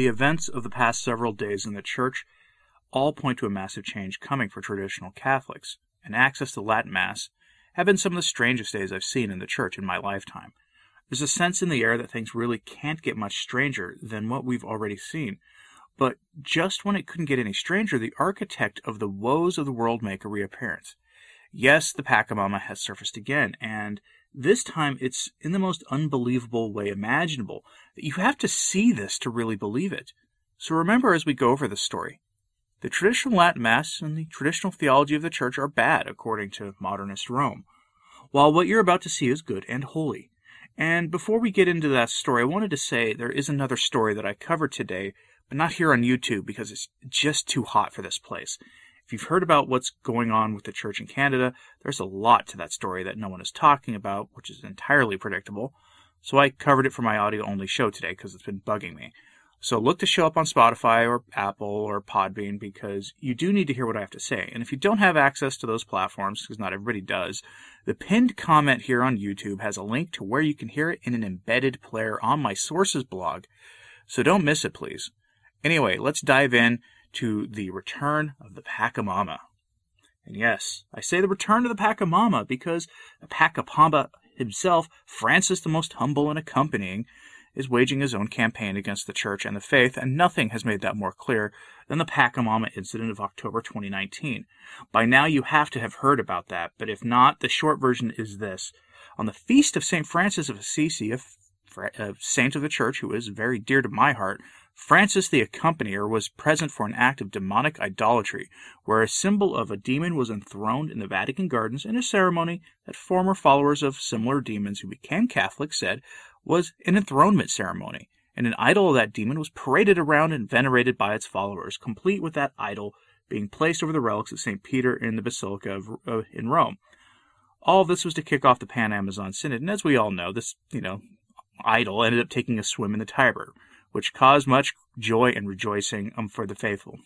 The events of the past several days in the Church all point to a massive change coming for traditional Catholics, and access to Latin Mass have been some of the strangest days I've seen in the Church in my lifetime. There's a sense in the air that things really can't get much stranger than what we've already seen. But just when it couldn't get any stranger, the architect of the woes of the world make a reappearance. Yes, the Pachamama has surfaced again, and this time it's in the most unbelievable way imaginable. You have to see this to really believe it. So remember as we go over this story, the traditional Latin Mass and the traditional theology of the Church are bad, according to modernist Rome, while what you're about to see is good and holy. And before we get into that story, I wanted to say there is another story that I covered today, but not here on YouTube because it's just too hot for this place. If you've heard about what's going on with the church in Canada, there's a lot to that story that no one is talking about, which is entirely predictable. So I covered it for my audio only show today because it's been bugging me. So look to show up on Spotify or Apple or Podbean because you do need to hear what I have to say. And if you don't have access to those platforms, because not everybody does, the pinned comment here on YouTube has a link to where you can hear it in an embedded player on my sources blog. So don't miss it, please. Anyway, let's dive in to the return of the Pachamama. And yes, I say the return of the Pachamama because the Pachamama himself, Francis the Most Humble and accompanying, is waging his own campaign against the church and the faith, and nothing has made that more clear than the Pachamama incident of October 2019. By now you have to have heard about that, but if not, the short version is this. On the feast of St. Francis of Assisi, a, a saint of the church who is very dear to my heart, Francis the Accompanier was present for an act of demonic idolatry, where a symbol of a demon was enthroned in the Vatican gardens in a ceremony that former followers of similar demons who became Catholics said was an enthronement ceremony, and an idol of that demon was paraded around and venerated by its followers, complete with that idol being placed over the relics of St. Peter in the Basilica of, uh, in Rome. All this was to kick off the Pan Amazon Synod, and as we all know, this, you know, idol ended up taking a swim in the Tiber, which caused much joy and rejoicing um, for the faithful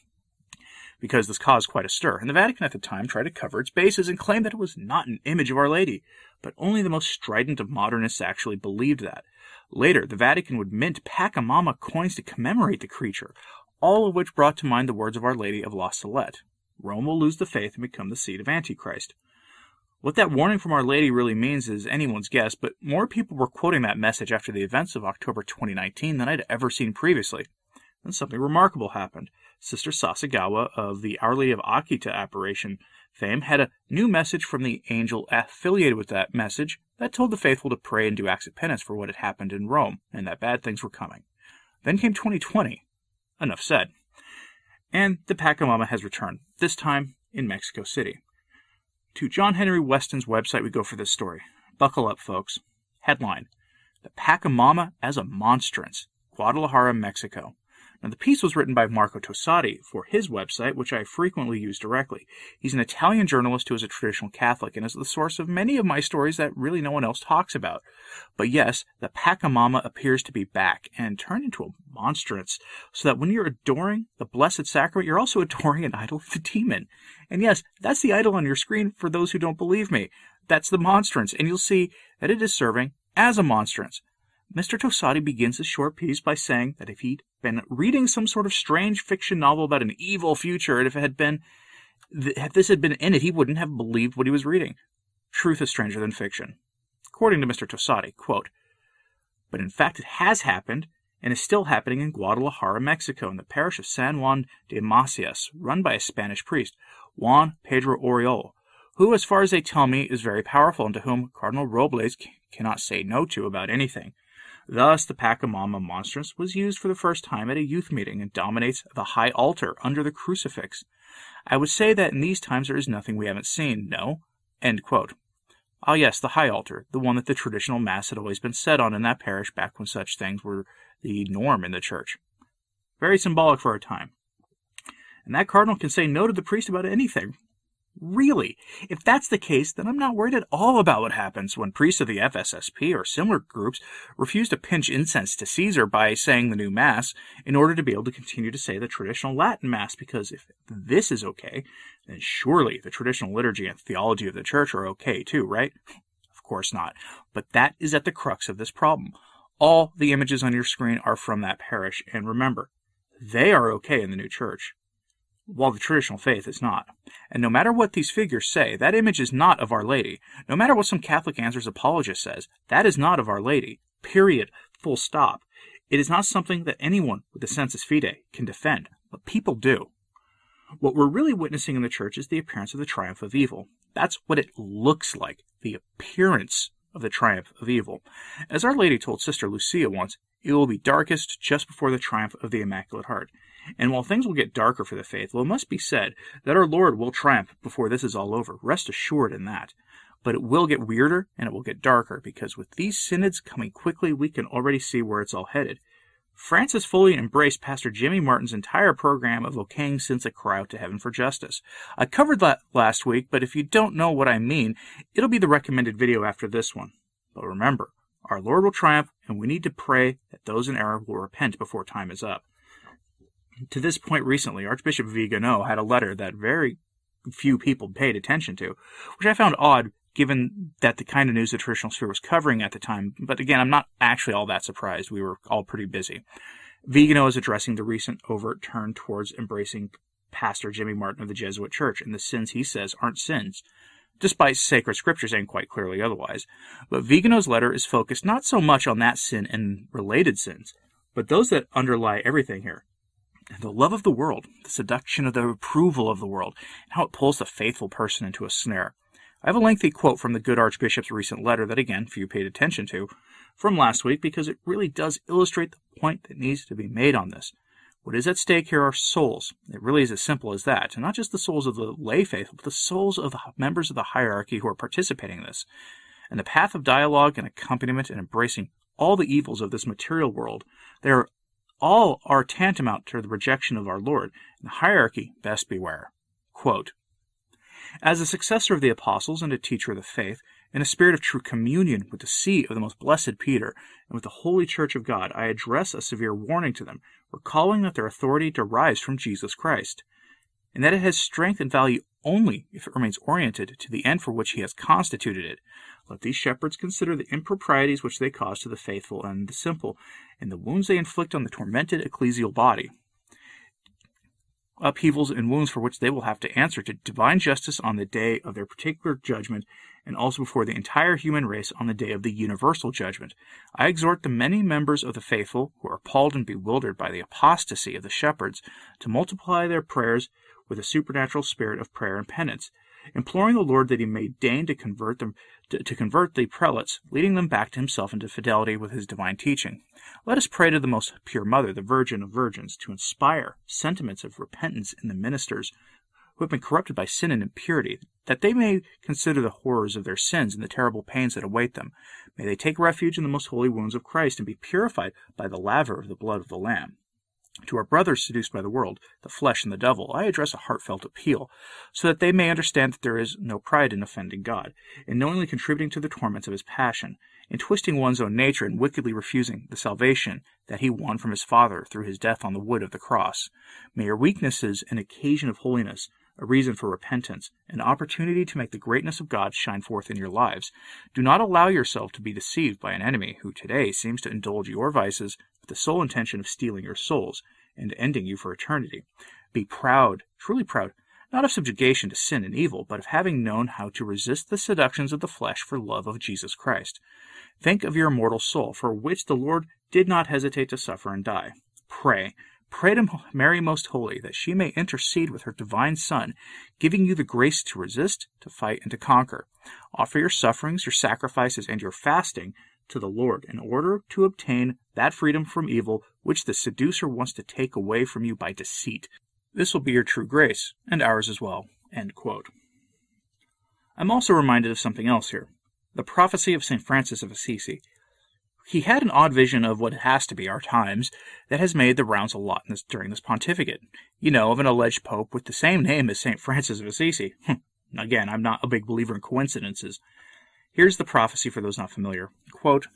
because this caused quite a stir, and the Vatican at the time tried to cover its bases and claimed that it was not an image of Our Lady, but only the most strident of modernists actually believed that. Later, the Vatican would mint Pachamama coins to commemorate the creature, all of which brought to mind the words of Our Lady of La Salette Rome will lose the faith and become the seat of Antichrist. What that warning from Our Lady really means is anyone's guess, but more people were quoting that message after the events of October 2019 than I'd ever seen previously. Then something remarkable happened. Sister Sasagawa of the Our Lady of Akita apparition fame had a new message from the angel affiliated with that message that told the faithful to pray and do acts of penance for what had happened in Rome and that bad things were coming. Then came 2020. Enough said. And the Pachamama has returned, this time in Mexico City. To John Henry Weston's website we go for this story. Buckle up, folks. Headline The Pachamama as a Monstrance, Guadalajara, Mexico. Now, the piece was written by Marco Tosatti for his website, which I frequently use directly. He's an Italian journalist who is a traditional Catholic and is the source of many of my stories that really no one else talks about. But yes, the Pachamama appears to be back and turned into a monstrance, so that when you're adoring the Blessed Sacrament, you're also adoring an idol of the demon. And yes, that's the idol on your screen for those who don't believe me. That's the monstrance, and you'll see that it is serving as a monstrance. Mr. Tosatti begins his short piece by saying that if he'd been reading some sort of strange fiction novel about an evil future, and if it had been, if this had been in it, he wouldn't have believed what he was reading. Truth is stranger than fiction. According to Mr. Tosatti, quote, but in fact it has happened and is still happening in Guadalajara, Mexico, in the parish of San Juan de Macias, run by a Spanish priest, Juan Pedro Oriol, who, as far as they tell me, is very powerful and to whom Cardinal Robles cannot say no to about anything. Thus, the Pachamama monstrance was used for the first time at a youth meeting and dominates the high altar under the crucifix. I would say that in these times there is nothing we haven't seen, no? Ah, yes, the high altar, the one that the traditional Mass had always been said on in that parish back when such things were the norm in the church. Very symbolic for our time. And that cardinal can say no to the priest about anything, Really? If that's the case, then I'm not worried at all about what happens when priests of the FSSP or similar groups refuse to pinch incense to Caesar by saying the new Mass in order to be able to continue to say the traditional Latin Mass, because if this is okay, then surely the traditional liturgy and theology of the Church are okay too, right? Of course not. But that is at the crux of this problem. All the images on your screen are from that parish, and remember, They are okay in the new church, while the traditional faith is not. And no matter what these figures say, that image is not of Our Lady. No matter what some Catholic Answers apologist says, that is not of Our Lady. Period. Full stop. It is not something that anyone with a sensus fide can defend, but people do. What we're really witnessing in the church is the appearance of the triumph of evil. That's what it looks like, the appearance of the triumph of evil. As Our Lady told Sister Lucia once, it will be darkest just before the triumph of the Immaculate Heart. And while things will get darker for the faithful, it must be said that our Lord will triumph before this is all over. Rest assured in that. But it will get weirder and it will get darker because with these synods coming quickly, we can already see where it's all headed. Francis fully embraced Pastor Jimmy Martin's entire program of okaying sins that cry out to heaven for justice. I covered that last week, but if you don't know what I mean, it'll be the recommended video after this one. But remember, our Lord will triumph, and we need to pray that those in error will repent before time is up. To this point recently, Archbishop Vigano had a letter that very few people paid attention to, which I found odd given that the kind of news the traditional sphere was covering at the time. But again, I'm not actually all that surprised. We were all pretty busy. Vigano is addressing the recent overt turn towards embracing Pastor Jimmy Martin of the Jesuit Church and the sins he says aren't sins, despite sacred scripture saying quite clearly otherwise. But Vigano's letter is focused not so much on that sin and related sins, but those that underlie everything here. The love of the world, the seduction of the approval of the world, and how it pulls the faithful person into a snare. I have a lengthy quote from the good Archbishop's recent letter that, again, few paid attention to from last week because it really does illustrate the point that needs to be made on this. What is at stake here are souls. It really is as simple as that. And not just the souls of the lay faithful, but the souls of the members of the hierarchy who are participating in this. And the path of dialogue and accompaniment and embracing all the evils of this material world, they are all are tantamount to the rejection of our Lord. And the hierarchy best beware. Quote, as a successor of the apostles and a teacher of the faith, in a spirit of true communion with the see of the most blessed Peter and with the holy church of God, I address a severe warning to them, recalling that their authority derives from Jesus Christ, and that it has strength and value only if it remains oriented to the end for which he has constituted it. Let these shepherds consider the improprieties which they cause to the faithful and the simple, and the wounds they inflict on the tormented ecclesial body upheavals and wounds for which they will have to answer to divine justice on the day of their particular judgment, and also before the entire human race on the day of the universal judgment. I exhort the many members of the faithful who are appalled and bewildered by the apostasy of the shepherds to multiply their prayers with a supernatural spirit of prayer and penance, imploring the Lord that he may deign to convert them to, to convert the prelates, leading them back to himself into fidelity with his divine teaching. Let us pray to the most pure Mother, the Virgin of Virgins, to inspire sentiments of repentance in the ministers who have been corrupted by sin and impurity, that they may consider the horrors of their sins and the terrible pains that await them. May they take refuge in the most holy wounds of Christ and be purified by the laver of the blood of the Lamb. To our brothers seduced by the world, the flesh, and the devil, I address a heartfelt appeal, so that they may understand that there is no pride in offending God, in knowingly contributing to the torments of his passion, in twisting one's own nature and wickedly refusing the salvation that he won from his Father through his death on the wood of the cross. May your weaknesses an occasion of holiness, a reason for repentance, an opportunity to make the greatness of God shine forth in your lives. Do not allow yourself to be deceived by an enemy who today seems to indulge your vices with the sole intention of stealing your souls and ending you for eternity. Be proud, truly proud, not of subjugation to sin and evil, but of having known how to resist the seductions of the flesh for love of Jesus Christ. Think of your immortal soul, for which the Lord did not hesitate to suffer and die. Pray, Pray to Mary Most Holy that she may intercede with her divine Son, giving you the grace to resist, to fight, and to conquer. Offer your sufferings, your sacrifices, and your fasting to the Lord in order to obtain that freedom from evil which the seducer wants to take away from you by deceit. This will be your true grace, and ours as well. I'm also reminded of something else here the prophecy of St. Francis of Assisi. He had an odd vision of what has to be our times that has made the rounds a lot this, during this pontificate. You know, of an alleged pope with the same name as St. Francis of Assisi. Hmm. Again, I'm not a big believer in coincidences. Here's the prophecy for those not familiar. Quote,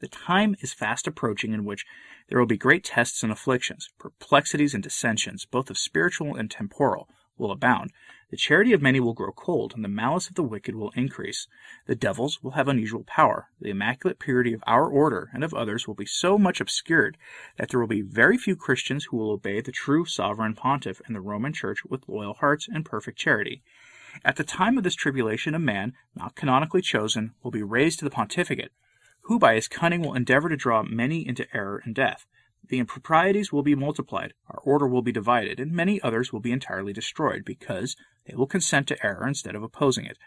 the time is fast approaching in which there will be great tests and afflictions, perplexities and dissensions, both of spiritual and temporal, will abound. The charity of many will grow cold, and the malice of the wicked will increase. The devils will have unusual power. The immaculate purity of our order and of others will be so much obscured that there will be very few Christians who will obey the true sovereign pontiff and the Roman Church with loyal hearts and perfect charity. At the time of this tribulation, a man, not canonically chosen, will be raised to the pontificate, who by his cunning will endeavor to draw many into error and death. The improprieties will be multiplied, our order will be divided, and many others will be entirely destroyed, because they will consent to error instead of opposing it.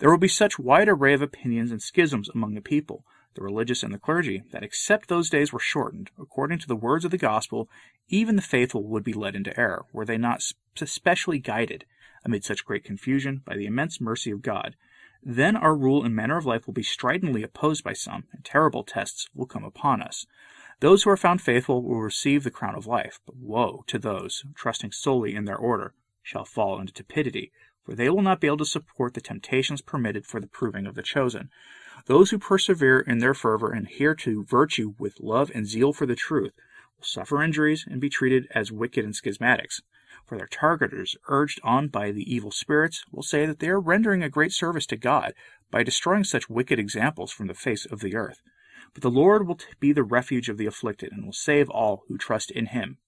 There will be such wide array of opinions and schisms among the people, the religious and the clergy, that except those days were shortened, according to the words of the gospel, even the faithful would be led into error, were they not specially guided, amid such great confusion, by the immense mercy of God. Then our rule and manner of life will be stridently opposed by some, and terrible tests will come upon us. Those who are found faithful will receive the crown of life, but woe to those, trusting solely in their order, shall fall into tepidity, for they will not be able to support the temptations permitted for the proving of the chosen. Those who persevere in their fervor and adhere to virtue with love and zeal for the truth will suffer injuries and be treated as wicked and schismatics. For their targeters, urged on by the evil spirits, will say that they are rendering a great service to God by destroying such wicked examples from the face of the earth. But the Lord will be the refuge of the afflicted, and will save all who trust in him.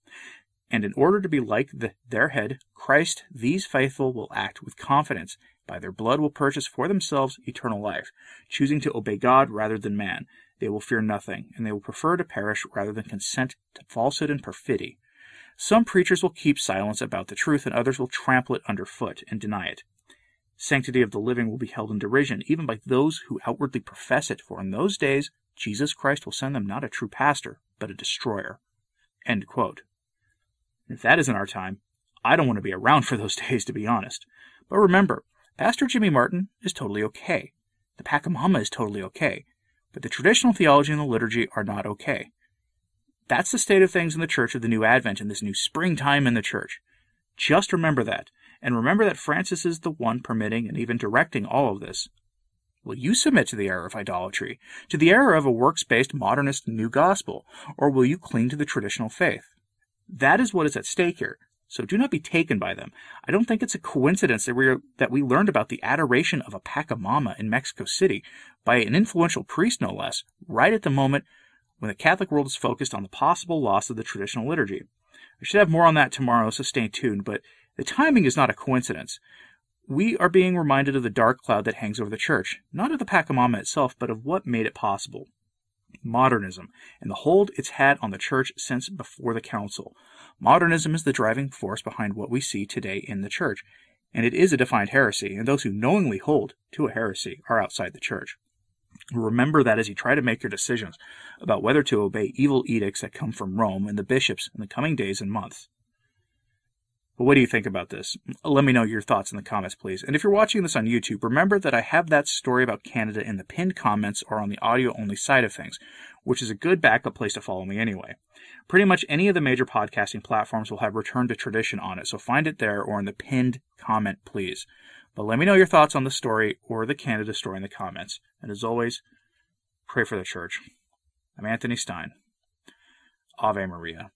And in order to be like the, their head, Christ, these faithful will act with confidence. By their blood will purchase for themselves eternal life, choosing to obey God rather than man. They will fear nothing, and they will prefer to perish rather than consent to falsehood and perfidy. Some preachers will keep silence about the truth, and others will trample it under foot and deny it. Sanctity of the living will be held in derision, even by those who outwardly profess it, for in those days Jesus Christ will send them not a true pastor, but a destroyer. If that isn't our time, I don't want to be around for those days, to be honest. But remember, Pastor Jimmy Martin is totally okay. The Pachamama is totally okay. But the traditional theology and the liturgy are not okay. That's the state of things in the Church of the New Advent in this new springtime in the Church. Just remember that, and remember that Francis is the one permitting and even directing all of this. Will you submit to the error of idolatry, to the error of a works based modernist new gospel, or will you cling to the traditional faith? That is what is at stake here. So do not be taken by them. I don't think it's a coincidence that we, are, that we learned about the adoration of a Pachamama in Mexico City by an influential priest, no less, right at the moment when the Catholic world is focused on the possible loss of the traditional liturgy. I should have more on that tomorrow, so stay tuned, but the timing is not a coincidence we are being reminded of the dark cloud that hangs over the church, not of the Pachamama itself, but of what made it possible. Modernism, and the hold it's had on the church since before the council. Modernism is the driving force behind what we see today in the church, and it is a defined heresy, and those who knowingly hold to a heresy are outside the church. Remember that as you try to make your decisions about whether to obey evil edicts that come from Rome and the bishops in the coming days and months. But what do you think about this? Let me know your thoughts in the comments, please. And if you're watching this on YouTube, remember that I have that story about Canada in the pinned comments or on the audio only side of things, which is a good backup place to follow me anyway. Pretty much any of the major podcasting platforms will have Return to Tradition on it, so find it there or in the pinned comment, please. But let me know your thoughts on the story or the Canada story in the comments. And as always, pray for the church. I'm Anthony Stine. Ave Maria.